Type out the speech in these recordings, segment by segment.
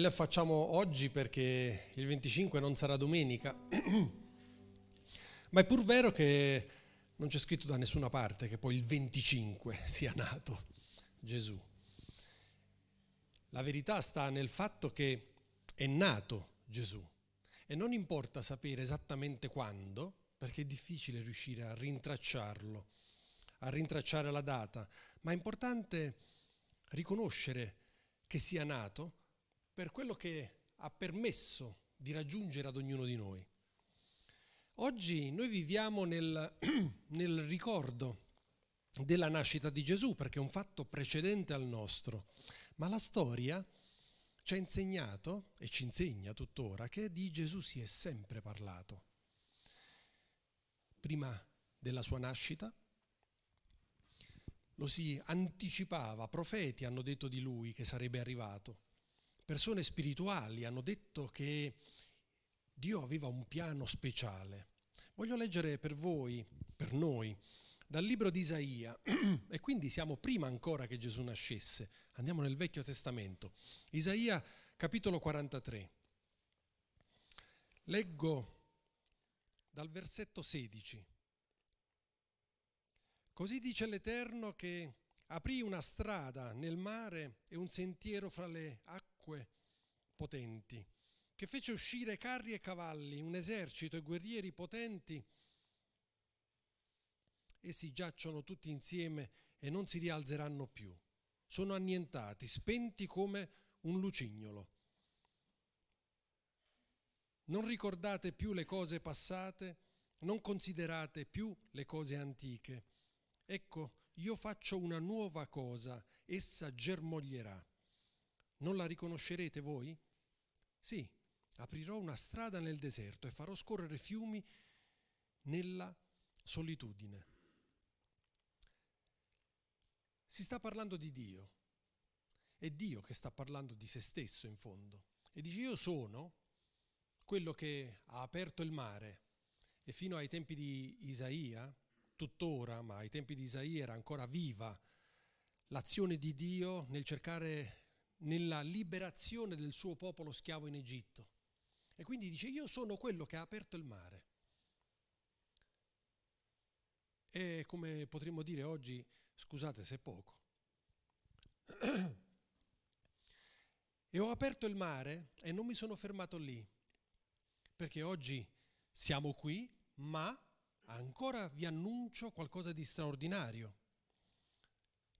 le facciamo oggi perché il 25 non sarà domenica, ma è pur vero che non c'è scritto da nessuna parte che poi il 25 sia nato Gesù. La verità sta nel fatto che è nato Gesù e non importa sapere esattamente quando, perché è difficile riuscire a rintracciarlo, a rintracciare la data, ma è importante riconoscere che sia nato per quello che ha permesso di raggiungere ad ognuno di noi. Oggi noi viviamo nel, nel ricordo della nascita di Gesù perché è un fatto precedente al nostro, ma la storia ci ha insegnato e ci insegna tuttora che di Gesù si è sempre parlato. Prima della sua nascita lo si anticipava, profeti hanno detto di lui che sarebbe arrivato, persone spirituali hanno detto che Dio aveva un piano speciale. Voglio leggere per voi, per noi, dal libro di Isaia, e quindi siamo prima ancora che Gesù nascesse. Andiamo nel Vecchio Testamento. Isaia capitolo 43. Leggo dal versetto 16. Così dice l'Eterno che aprì una strada nel mare e un sentiero fra le acque potenti, che fece uscire carri e cavalli, un esercito e guerrieri potenti. Essi giacciono tutti insieme e non si rialzeranno più. Sono annientati, spenti come un lucignolo. Non ricordate più le cose passate, non considerate più le cose antiche Ecco, io faccio una nuova cosa, essa germoglierà. Non la riconoscerete voi? Sì, aprirò una strada nel deserto e farò scorrere fiumi nella solitudine. Si sta parlando di Dio. È Dio che sta parlando di se stesso in fondo. E dice io sono quello che ha aperto il mare. E fino ai tempi di Isaia, tuttora, ma ai tempi di Isaia era ancora viva, l'azione di Dio nel cercare nella liberazione del suo popolo schiavo in Egitto. E quindi dice, io sono quello che ha aperto il mare. E come potremmo dire oggi, scusate se poco. e ho aperto il mare e non mi sono fermato lì, perché oggi siamo qui, ma ancora vi annuncio qualcosa di straordinario.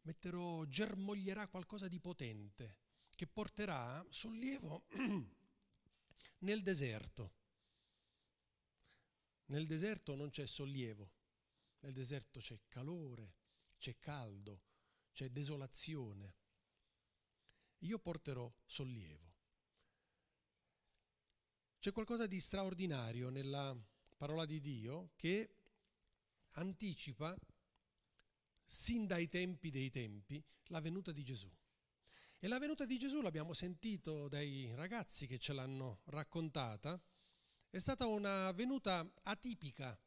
Metterò, germoglierà qualcosa di potente che porterà sollievo nel deserto. Nel deserto non c'è sollievo, nel deserto c'è calore, c'è caldo, c'è desolazione. Io porterò sollievo. C'è qualcosa di straordinario nella parola di Dio che anticipa sin dai tempi dei tempi la venuta di Gesù. E la venuta di Gesù, l'abbiamo sentito dai ragazzi che ce l'hanno raccontata, è stata una venuta atipica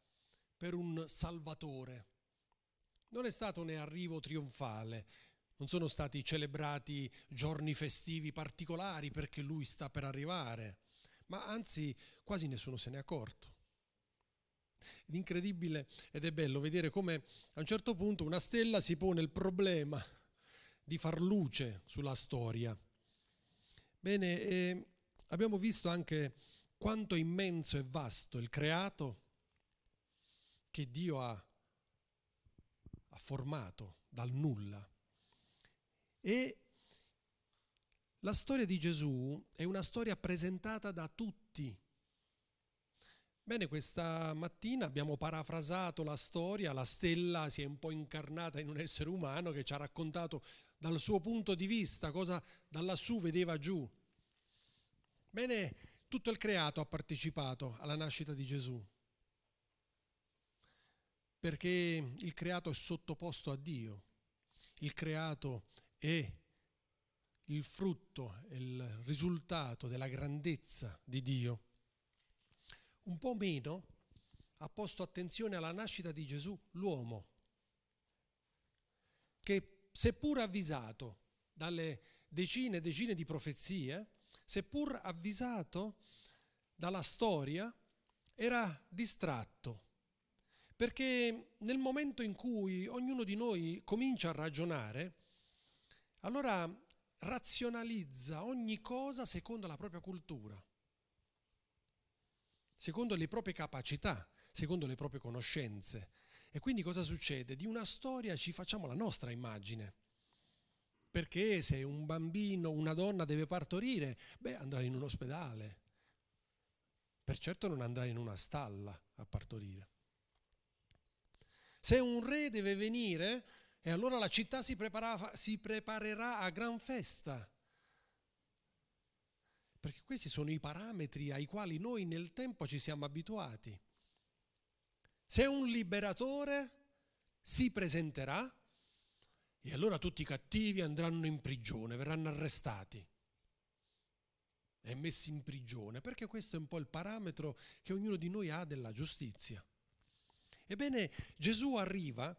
per un Salvatore. Non è stato un arrivo trionfale, non sono stati celebrati giorni festivi particolari perché lui sta per arrivare, ma anzi quasi nessuno se n'è accorto. Ed incredibile ed è bello vedere come a un certo punto una stella si pone il problema di far luce sulla storia. Bene, eh, abbiamo visto anche quanto immenso e vasto il creato che Dio ha, ha formato dal nulla. E la storia di Gesù è una storia presentata da tutti Bene, questa mattina abbiamo parafrasato la storia, la stella si è un po' incarnata in un essere umano che ci ha raccontato dal suo punto di vista cosa da lassù vedeva giù. Bene, tutto il creato ha partecipato alla nascita di Gesù, perché il creato è sottoposto a Dio, il creato è il frutto, il risultato della grandezza di Dio. Un po' meno ha posto attenzione alla nascita di Gesù, l'uomo, che seppur avvisato dalle decine e decine di profezie, seppur avvisato dalla storia, era distratto. Perché nel momento in cui ognuno di noi comincia a ragionare, allora razionalizza ogni cosa secondo la propria cultura, secondo le proprie capacità, secondo le proprie conoscenze. E quindi cosa succede? Di una storia ci facciamo la nostra immagine. Perché se un bambino, una donna deve partorire, beh, andrà in un ospedale. Per certo non andrà in una stalla a partorire. Se un re deve venire, e allora la città si, si preparerà a gran festa. Perché questi sono i parametri ai quali noi nel tempo ci siamo abituati. Se un liberatore si presenterà, e allora tutti i cattivi andranno in prigione, verranno arrestati e messi in prigione, perché questo è un po' il parametro che ognuno di noi ha della giustizia. Ebbene, Gesù arriva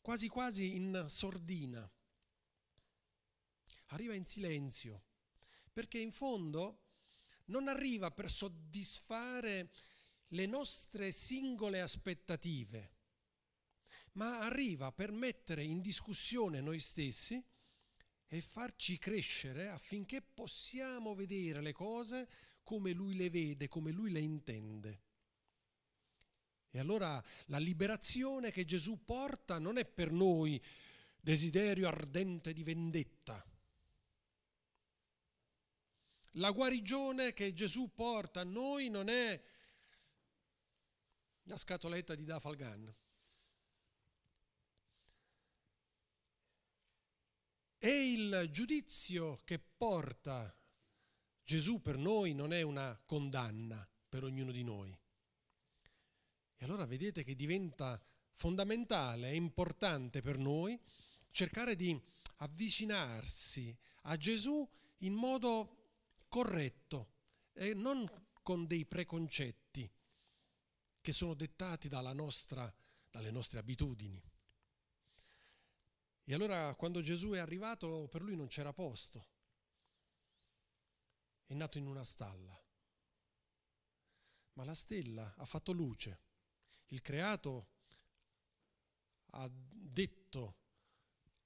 quasi quasi in sordina, arriva in silenzio, perché in fondo non arriva per soddisfare le nostre singole aspettative, ma arriva per mettere in discussione noi stessi e farci crescere affinché possiamo vedere le cose come lui le vede, come lui le intende. E allora la liberazione che Gesù porta non è per noi desiderio ardente di vendetta. La guarigione che Gesù porta a noi non è la scatoletta di Dafalgan. E il giudizio che porta Gesù per noi non è una condanna per ognuno di noi e allora vedete che diventa fondamentale e importante per noi cercare di avvicinarsi a Gesù in modo corretto e non con dei preconcetti che sono dettati nostra, dalle nostre abitudini. E allora quando Gesù è arrivato per lui non c'era posto, è nato in una stalla, ma la stella ha fatto luce il creato ha detto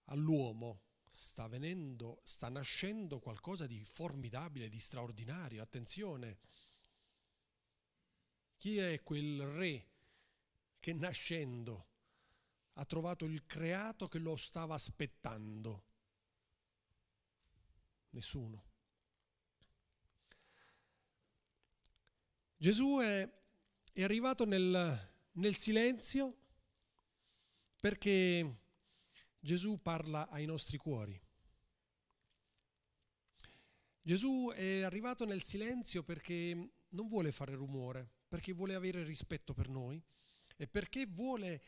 all'uomo sta venendo, sta nascendo qualcosa di formidabile, di straordinario. Attenzione, chi è quel re che nascendo ha trovato il creato che lo stava aspettando? Nessuno. Gesù è, è arrivato nel, nel silenzio perché Gesù parla ai nostri cuori. Gesù è arrivato nel silenzio perché non vuole fare rumore, perché vuole avere rispetto per noi e perché vuole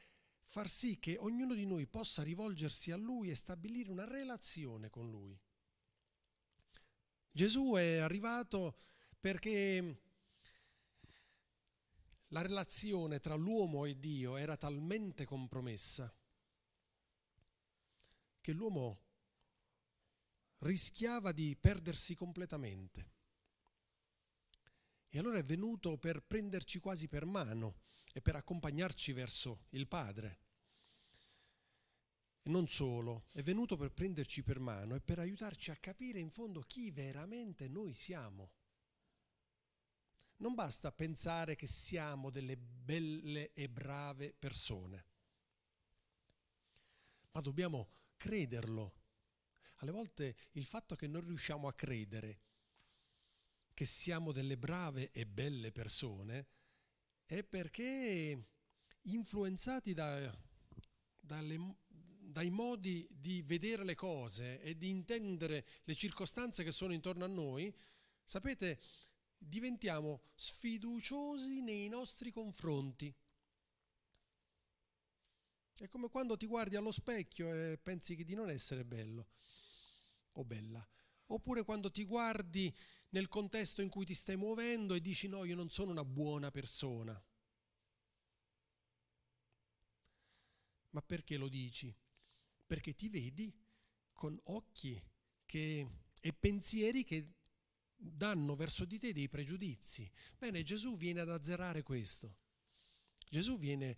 far sì che ognuno di noi possa rivolgersi a Lui e stabilire una relazione con Lui. Gesù è arrivato perché la relazione tra l'uomo e Dio era talmente compromessa che l'uomo rischiava di perdersi completamente. E allora è venuto per prenderci quasi per mano e per accompagnarci verso il Padre. E non solo, è venuto per prenderci per mano e per aiutarci a capire in fondo chi veramente noi siamo. Non basta pensare che siamo delle belle e brave persone, ma dobbiamo crederlo. Alle volte il fatto che non riusciamo a credere che siamo delle brave e belle persone è perché influenzati da, dalle, dai modi di vedere le cose e di intendere le circostanze che sono intorno a noi, sapete, diventiamo sfiduciosi nei nostri confronti. È come quando ti guardi allo specchio e pensi di non essere bello o bella. Oppure quando ti guardi nel contesto in cui ti stai muovendo e dici no, io non sono una buona persona. Ma perché lo dici? Perché ti vedi con occhi che, e pensieri che danno verso di te dei pregiudizi. Bene, Gesù viene ad azzerare questo. Gesù viene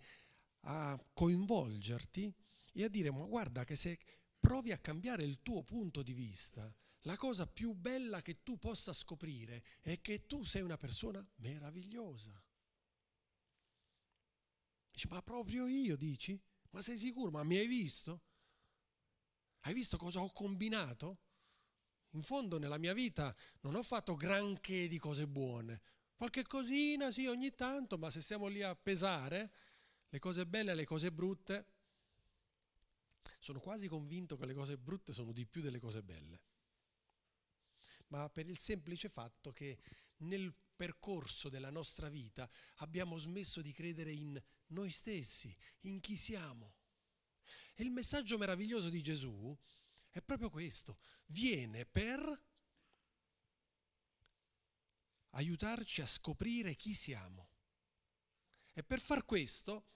a coinvolgerti e a dire, ma guarda che se provi a cambiare il tuo punto di vista, la cosa più bella che tu possa scoprire è che tu sei una persona meravigliosa. Dici, ma proprio io, dici? Ma sei sicuro? Ma mi hai visto? Hai visto cosa ho combinato? In fondo nella mia vita non ho fatto granché di cose buone. Qualche cosina, sì, ogni tanto, ma se stiamo lì a pesare le cose belle e le cose brutte, sono quasi convinto che le cose brutte sono di più delle cose belle. Ma per il semplice fatto che nel percorso della nostra vita abbiamo smesso di credere in noi stessi, in chi siamo. E il messaggio meraviglioso di Gesù è proprio questo, viene per aiutarci a scoprire chi siamo. E per far questo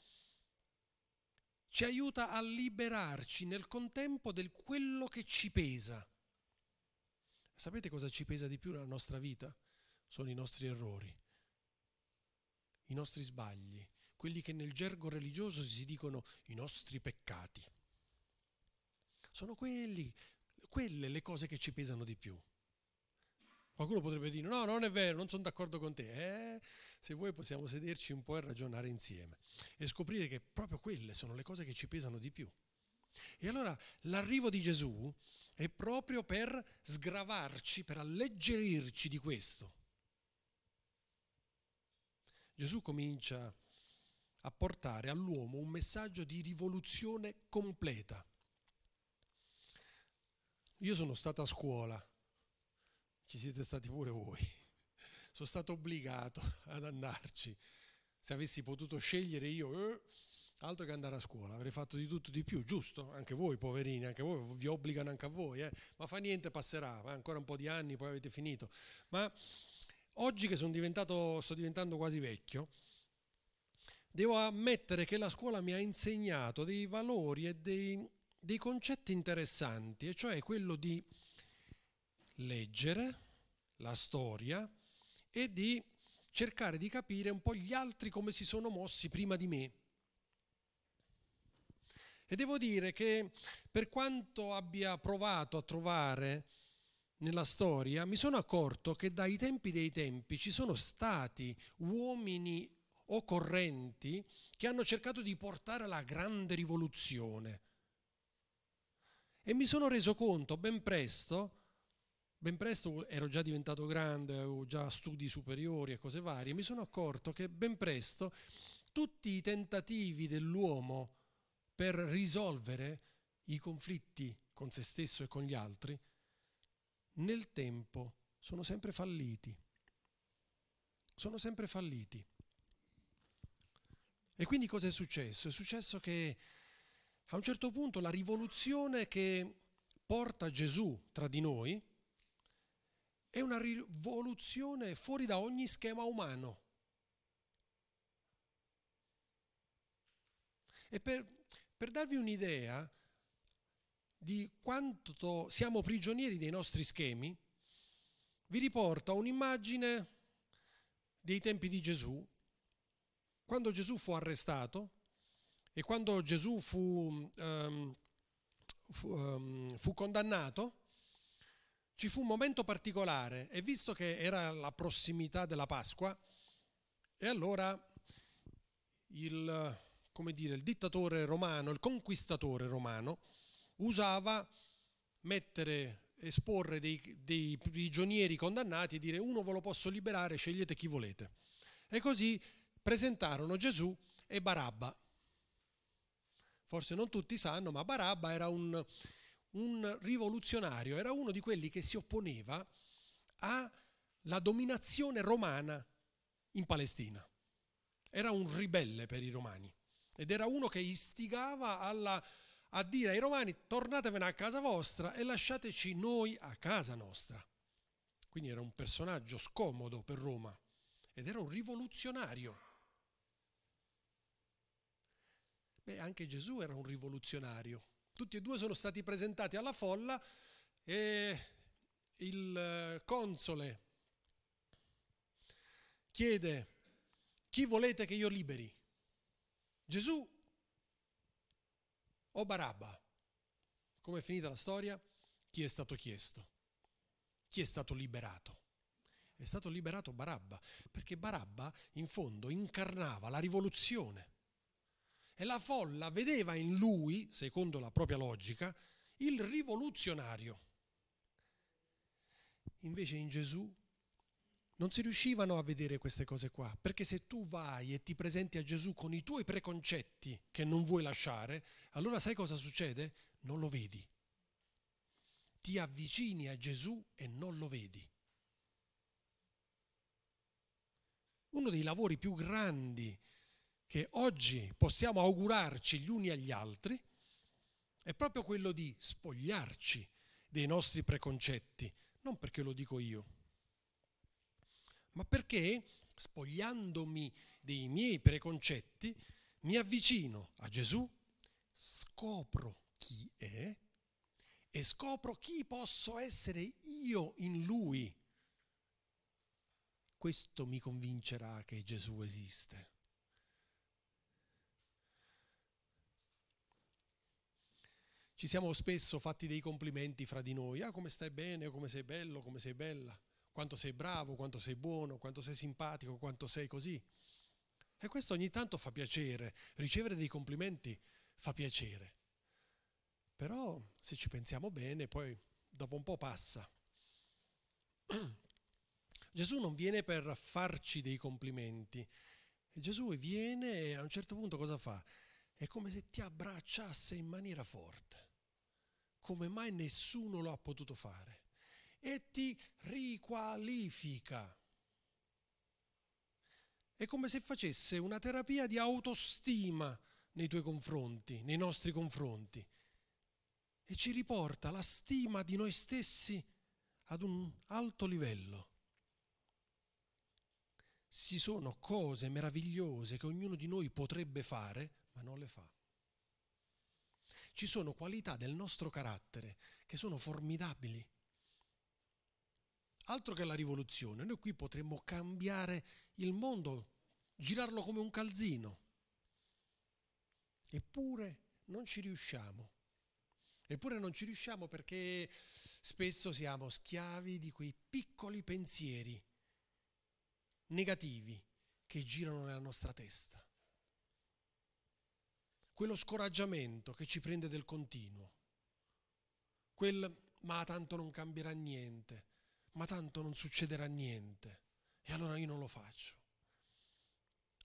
ci aiuta a liberarci nel contempo di quello che ci pesa. Sapete cosa ci pesa di più nella nostra vita? Sono i nostri errori, i nostri sbagli, quelli che nel gergo religioso si dicono i nostri peccati. Sono quelli, quelle le cose che ci pesano di più. Qualcuno potrebbe dire no, non è vero, non sono d'accordo con te. Eh, se vuoi possiamo sederci un po' e ragionare insieme e scoprire che proprio quelle sono le cose che ci pesano di più. E allora l'arrivo di Gesù è proprio per sgravarci, per alleggerirci di questo. Gesù comincia a portare all'uomo un messaggio di rivoluzione completa. Io sono stato a scuola, ci siete stati pure voi, sono stato obbligato ad andarci. Se avessi potuto scegliere io, eh, altro che andare a scuola, avrei fatto di tutto di più, giusto? Anche voi, poverini, anche voi, vi obbligano anche a voi, eh? ma fa niente, passerà, ancora un po' di anni, poi avete finito. Ma oggi che sono diventato, sto diventando quasi vecchio, devo ammettere che la scuola mi ha insegnato dei valori e dei, dei concetti interessanti, e cioè quello di leggere la storia e di cercare di capire un po' gli altri come si sono mossi prima di me. E devo dire che per quanto abbia provato a trovare nella storia, mi sono accorto che dai tempi dei tempi ci sono stati uomini o correnti che hanno cercato di portare la grande rivoluzione. E mi sono reso conto ben presto, ben presto ero già diventato grande, avevo già studi superiori e cose varie, mi sono accorto che ben presto tutti i tentativi dell'uomo per risolvere i conflitti con se stesso e con gli altri, nel tempo sono sempre falliti. Sono sempre falliti. E quindi cosa è successo? È successo che a un certo punto la rivoluzione che porta Gesù tra di noi è una rivoluzione fuori da ogni schema umano. E per, per darvi un'idea di quanto siamo prigionieri dei nostri schemi, vi riporto un'immagine dei tempi di Gesù. Quando Gesù fu arrestato e quando Gesù fu, um, fu, um, fu condannato, ci fu un momento particolare. E visto che era la prossimità della Pasqua, e allora il, come dire, il dittatore romano, il conquistatore romano, usava mettere, esporre dei, dei prigionieri condannati e dire uno ve lo posso liberare, scegliete chi volete. E così presentarono Gesù e Barabba. Forse non tutti sanno, ma Barabba era un, un rivoluzionario, era uno di quelli che si opponeva alla dominazione romana in Palestina. Era un ribelle per i romani ed era uno che istigava alla, a dire ai romani tornatevene a casa vostra e lasciateci noi a casa nostra. Quindi era un personaggio scomodo per Roma ed era un rivoluzionario. Beh, anche Gesù era un rivoluzionario. Tutti e due sono stati presentati alla folla e il eh, console chiede chi volete che io liberi? Gesù o Barabba? Come è finita la storia? Chi è stato chiesto? Chi è stato liberato? È stato liberato Barabba, perché Barabba in fondo incarnava la rivoluzione. E la folla vedeva in lui, secondo la propria logica, il rivoluzionario. Invece in Gesù non si riuscivano a vedere queste cose qua, perché se tu vai e ti presenti a Gesù con i tuoi preconcetti che non vuoi lasciare, allora sai cosa succede? Non lo vedi. Ti avvicini a Gesù e non lo vedi. Uno dei lavori più grandi che oggi possiamo augurarci gli uni agli altri è proprio quello di spogliarci dei nostri preconcetti, non perché lo dico io, ma perché spogliandomi dei miei preconcetti mi avvicino a Gesù, scopro chi è e scopro chi posso essere io in lui. Questo mi convincerà che Gesù esiste. Ci siamo spesso fatti dei complimenti fra di noi, ah come stai bene, come sei bello, come sei bella quanto sei bravo, quanto sei buono, quanto sei simpatico, quanto sei così. E questo ogni tanto fa piacere, ricevere dei complimenti fa piacere. Però se ci pensiamo bene, poi dopo un po' passa. Gesù non viene per farci dei complimenti. Gesù viene e a un certo punto cosa fa? È come se ti abbracciasse in maniera forte. Come mai nessuno lo ha potuto fare? E ti riqualifica. È come se facesse una terapia di autostima nei tuoi confronti, nei nostri confronti, e ci riporta la stima di noi stessi ad un alto livello. Ci sono cose meravigliose che ognuno di noi potrebbe fare, ma non le fa. Ci sono qualità del nostro carattere che sono formidabili Altro che la rivoluzione, noi qui potremmo cambiare il mondo, girarlo come un calzino. Eppure non ci riusciamo. Eppure non ci riusciamo perché spesso siamo schiavi di quei piccoli pensieri negativi che girano nella nostra testa. Quello scoraggiamento che ci prende del continuo. Quel ma tanto non cambierà niente ma tanto non succederà niente e allora io non lo faccio.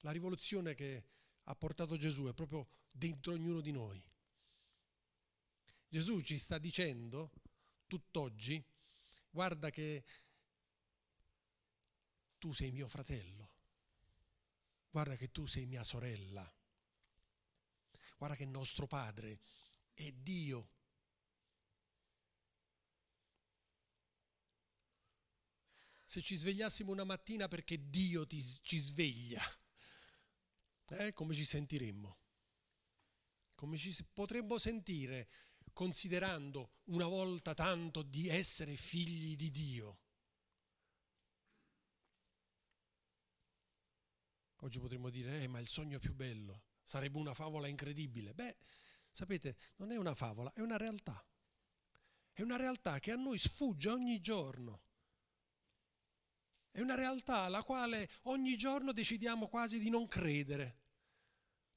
La rivoluzione che ha portato Gesù è proprio dentro ognuno di noi. Gesù ci sta dicendo tutt'oggi, guarda che tu sei mio fratello, guarda che tu sei mia sorella, guarda che nostro Padre è Dio se ci svegliassimo una mattina perché Dio ti, ci sveglia, eh, come ci sentiremmo? Come ci potremmo sentire considerando una volta tanto di essere figli di Dio? Oggi potremmo dire, eh, ma il sogno più bello sarebbe una favola incredibile. Beh, sapete, non è una favola, è una realtà. È una realtà che a noi sfugge ogni giorno. È una realtà alla quale ogni giorno decidiamo quasi di non credere.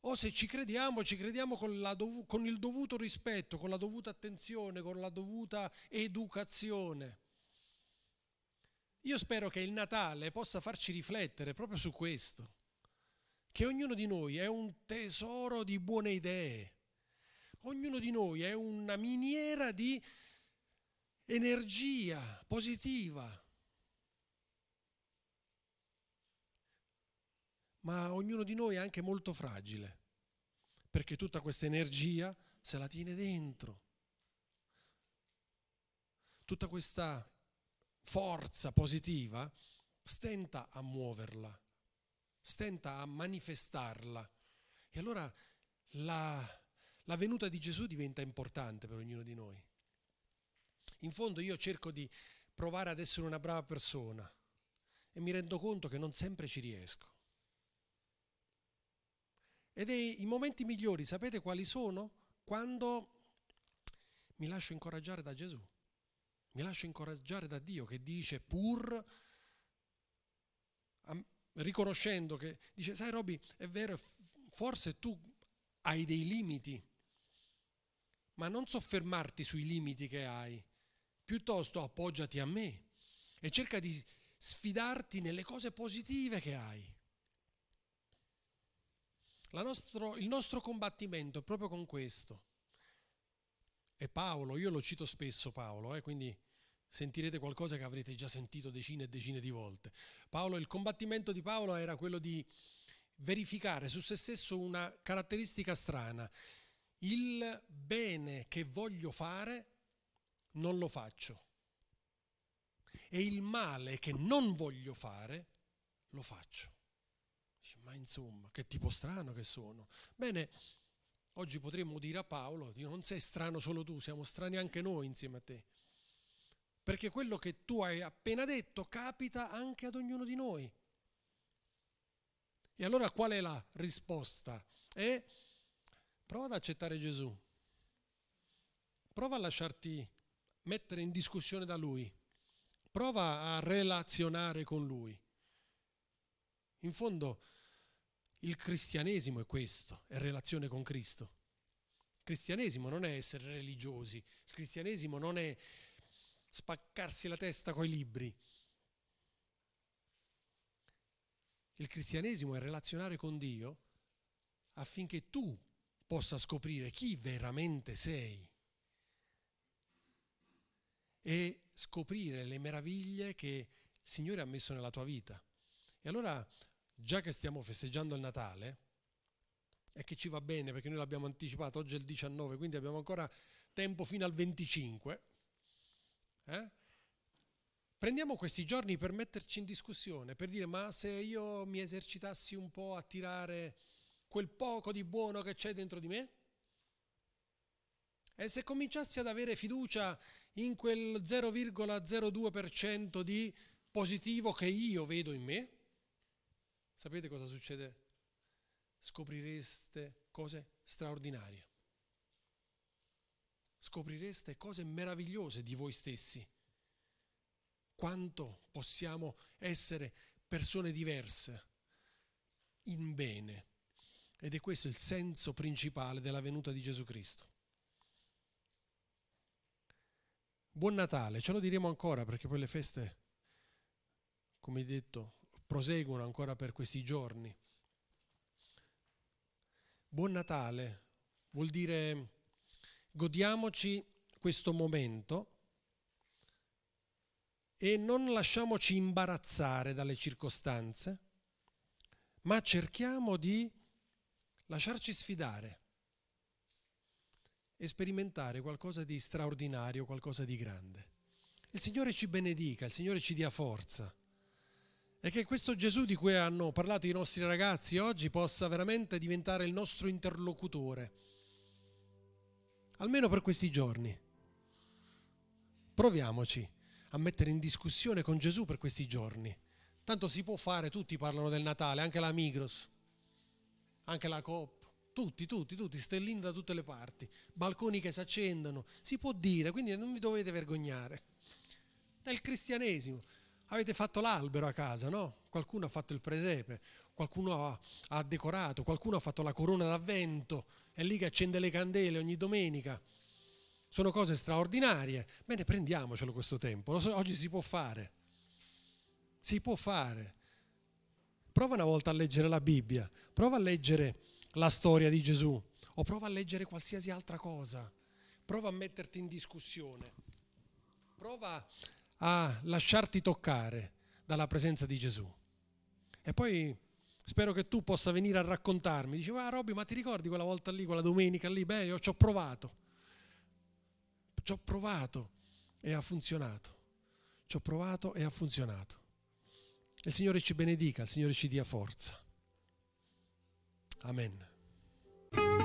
O se ci crediamo, ci crediamo con, dov- con il dovuto rispetto, con la dovuta attenzione, con la dovuta educazione. Io spero che il Natale possa farci riflettere proprio su questo, che ognuno di noi è un tesoro di buone idee, ognuno di noi è una miniera di energia positiva, ma ognuno di noi è anche molto fragile, perché tutta questa energia se la tiene dentro. Tutta questa forza positiva stenta a muoverla, stenta a manifestarla. E allora la, la venuta di Gesù diventa importante per ognuno di noi. In fondo io cerco di provare ad essere una brava persona e mi rendo conto che non sempre ci riesco. Ed è i momenti migliori, sapete quali sono? Quando mi lascio incoraggiare da Gesù, mi lascio incoraggiare da Dio che dice pur riconoscendo che dice, sai Roby, è vero, forse tu hai dei limiti, ma non soffermarti sui limiti che hai, piuttosto appoggiati a me e cerca di sfidarti nelle cose positive che hai. Nostro, il nostro combattimento è proprio con questo. E Paolo, io lo cito spesso Paolo, eh, quindi sentirete qualcosa che avrete già sentito decine e decine di volte. Paolo, il combattimento di Paolo era quello di verificare su se stesso una caratteristica strana. Il bene che voglio fare non lo faccio. E il male che non voglio fare lo faccio. Ma insomma, che tipo strano che sono. Bene, oggi potremmo dire a Paolo, non sei strano solo tu, siamo strani anche noi insieme a te. Perché quello che tu hai appena detto capita anche ad ognuno di noi. E allora qual è la risposta? È prova ad accettare Gesù. Prova a lasciarti mettere in discussione da Lui. Prova a relazionare con Lui. In fondo il cristianesimo è questo, è relazione con Cristo. Il cristianesimo non è essere religiosi, il cristianesimo non è spaccarsi la testa coi libri. Il cristianesimo è relazionare con Dio affinché tu possa scoprire chi veramente sei e scoprire le meraviglie che il Signore ha messo nella tua vita. E allora già che stiamo festeggiando il Natale, e che ci va bene perché noi l'abbiamo anticipato, oggi è il 19, quindi abbiamo ancora tempo fino al 25, eh? prendiamo questi giorni per metterci in discussione, per dire ma se io mi esercitassi un po' a tirare quel poco di buono che c'è dentro di me? E se cominciassi ad avere fiducia in quel 0,02% di positivo che io vedo in me, Sapete cosa succede? Scoprireste cose straordinarie. Scoprireste cose meravigliose di voi stessi. Quanto possiamo essere persone diverse in bene. Ed è questo il senso principale della venuta di Gesù Cristo. Buon Natale, ce lo diremo ancora perché poi le feste, come detto, proseguono ancora per questi giorni. Buon Natale vuol dire godiamoci questo momento e non lasciamoci imbarazzare dalle circostanze, ma cerchiamo di lasciarci sfidare e sperimentare qualcosa di straordinario, qualcosa di grande. Il Signore ci benedica, il Signore ci dia forza e che questo Gesù di cui hanno parlato i nostri ragazzi oggi possa veramente diventare il nostro interlocutore, almeno per questi giorni. Proviamoci a mettere in discussione con Gesù per questi giorni. Tanto si può fare, tutti parlano del Natale, anche la Migros, anche la Coop, tutti, tutti, tutti, stellini da tutte le parti, balconi che si accendono, si può dire, quindi non vi dovete vergognare. È il cristianesimo. Avete fatto l'albero a casa, no? Qualcuno ha fatto il presepe, qualcuno ha, ha decorato, qualcuno ha fatto la corona d'avvento, è lì che accende le candele ogni domenica. Sono cose straordinarie. Bene, prendiamocelo questo tempo. So, oggi si può fare. Si può fare. Prova una volta a leggere la Bibbia, prova a leggere la storia di Gesù o prova a leggere qualsiasi altra cosa. Prova a metterti in discussione. Prova a lasciarti toccare dalla presenza di Gesù. E poi spero che tu possa venire a raccontarmi. Dici, ah Robby, ma ti ricordi quella volta lì, quella domenica lì? Beh, io ci ho provato. Ci ho provato e ha funzionato. Ci ho provato e ha funzionato. Il Signore ci benedica, il Signore ci dia forza. Amen.